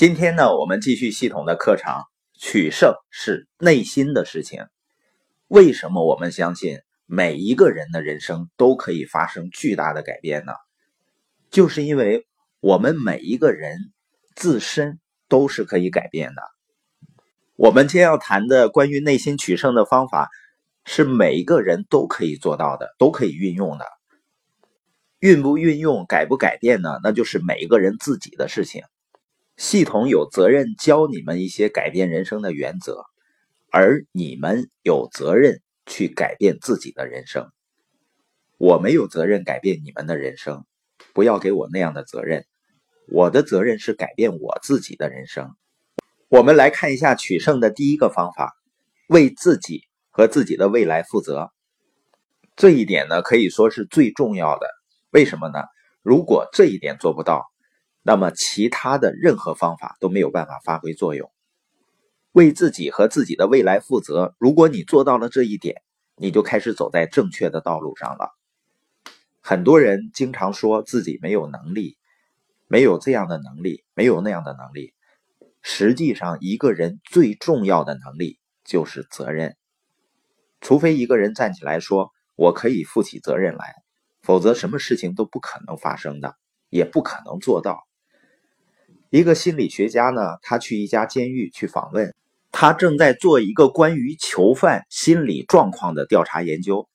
今天呢，我们继续系统的课程。取胜是内心的事情。为什么我们相信每一个人的人生都可以发生巨大的改变呢？就是因为我们每一个人自身都是可以改变的。我们将要谈的关于内心取胜的方法，是每一个人都可以做到的，都可以运用的。运不运用、改不改变呢？那就是每一个人自己的事情。系统有责任教你们一些改变人生的原则，而你们有责任去改变自己的人生。我没有责任改变你们的人生，不要给我那样的责任。我的责任是改变我自己的人生。我们来看一下取胜的第一个方法：为自己和自己的未来负责。这一点呢，可以说是最重要的。为什么呢？如果这一点做不到，那么，其他的任何方法都没有办法发挥作用。为自己和自己的未来负责。如果你做到了这一点，你就开始走在正确的道路上了。很多人经常说自己没有能力，没有这样的能力，没有那样的能力。实际上，一个人最重要的能力就是责任。除非一个人站起来说“我可以负起责任来”，否则什么事情都不可能发生的，也不可能做到。一个心理学家呢，他去一家监狱去访问，他正在做一个关于囚犯心理状况的调查研究。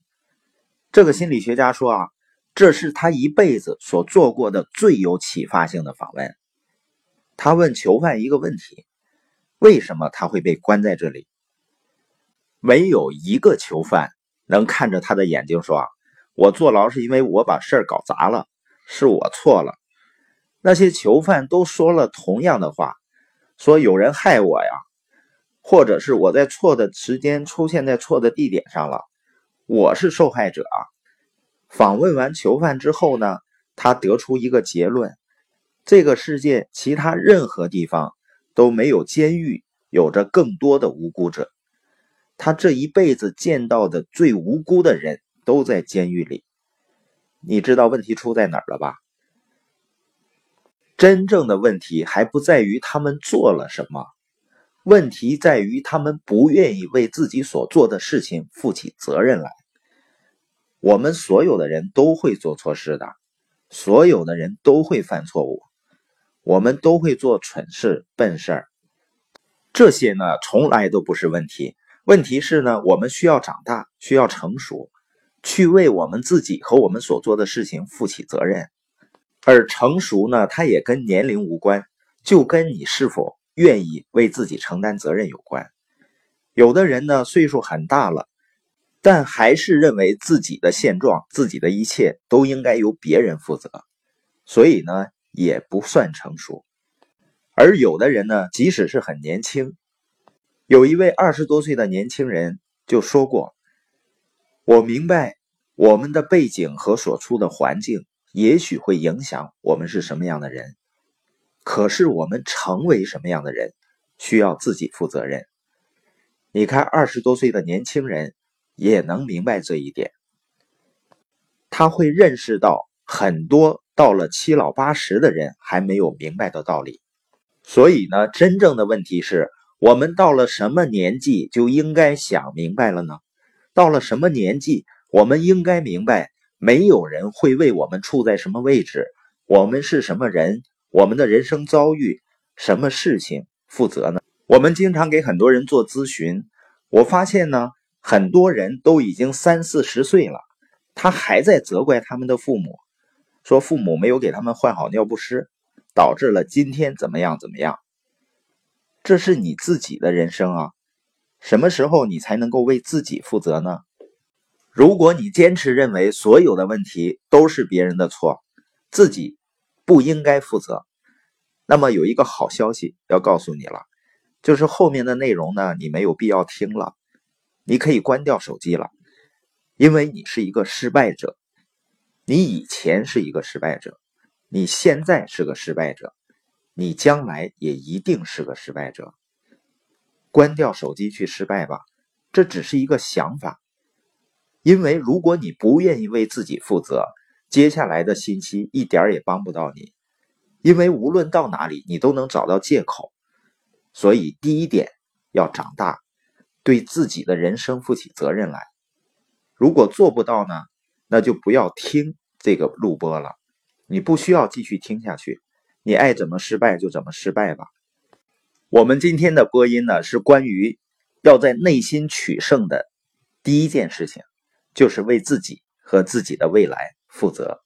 这个心理学家说啊，这是他一辈子所做过的最有启发性的访问。他问囚犯一个问题：为什么他会被关在这里？没有一个囚犯能看着他的眼睛说：“我坐牢是因为我把事儿搞砸了，是我错了。”那些囚犯都说了同样的话，说有人害我呀，或者是我在错的时间出现在错的地点上了，我是受害者啊。访问完囚犯之后呢，他得出一个结论：这个世界其他任何地方都没有监狱有着更多的无辜者。他这一辈子见到的最无辜的人都在监狱里。你知道问题出在哪儿了吧？真正的问题还不在于他们做了什么，问题在于他们不愿意为自己所做的事情负起责任来。我们所有的人都会做错事的，所有的人都会犯错误，我们都会做蠢事、笨事儿。这些呢，从来都不是问题。问题是呢，我们需要长大，需要成熟，去为我们自己和我们所做的事情负起责任。而成熟呢，它也跟年龄无关，就跟你是否愿意为自己承担责任有关。有的人呢，岁数很大了，但还是认为自己的现状、自己的一切都应该由别人负责，所以呢，也不算成熟。而有的人呢，即使是很年轻，有一位二十多岁的年轻人就说过：“我明白我们的背景和所处的环境。”也许会影响我们是什么样的人，可是我们成为什么样的人，需要自己负责任。你看，二十多岁的年轻人也能明白这一点，他会认识到很多到了七老八十的人还没有明白的道理。所以呢，真正的问题是我们到了什么年纪就应该想明白了呢？到了什么年纪，我们应该明白？没有人会为我们处在什么位置，我们是什么人，我们的人生遭遇什么事情负责呢？我们经常给很多人做咨询，我发现呢，很多人都已经三四十岁了，他还在责怪他们的父母，说父母没有给他们换好尿不湿，导致了今天怎么样怎么样。这是你自己的人生啊，什么时候你才能够为自己负责呢？如果你坚持认为所有的问题都是别人的错，自己不应该负责，那么有一个好消息要告诉你了，就是后面的内容呢，你没有必要听了，你可以关掉手机了，因为你是一个失败者，你以前是一个失败者，你现在是个失败者，你将来也一定是个失败者。关掉手机去失败吧，这只是一个想法。因为如果你不愿意为自己负责，接下来的信息一点儿也帮不到你。因为无论到哪里，你都能找到借口。所以，第一点要长大，对自己的人生负起责任来。如果做不到呢，那就不要听这个录播了。你不需要继续听下去，你爱怎么失败就怎么失败吧。我们今天的播音呢，是关于要在内心取胜的第一件事情，就是为自己和自己的未来负责。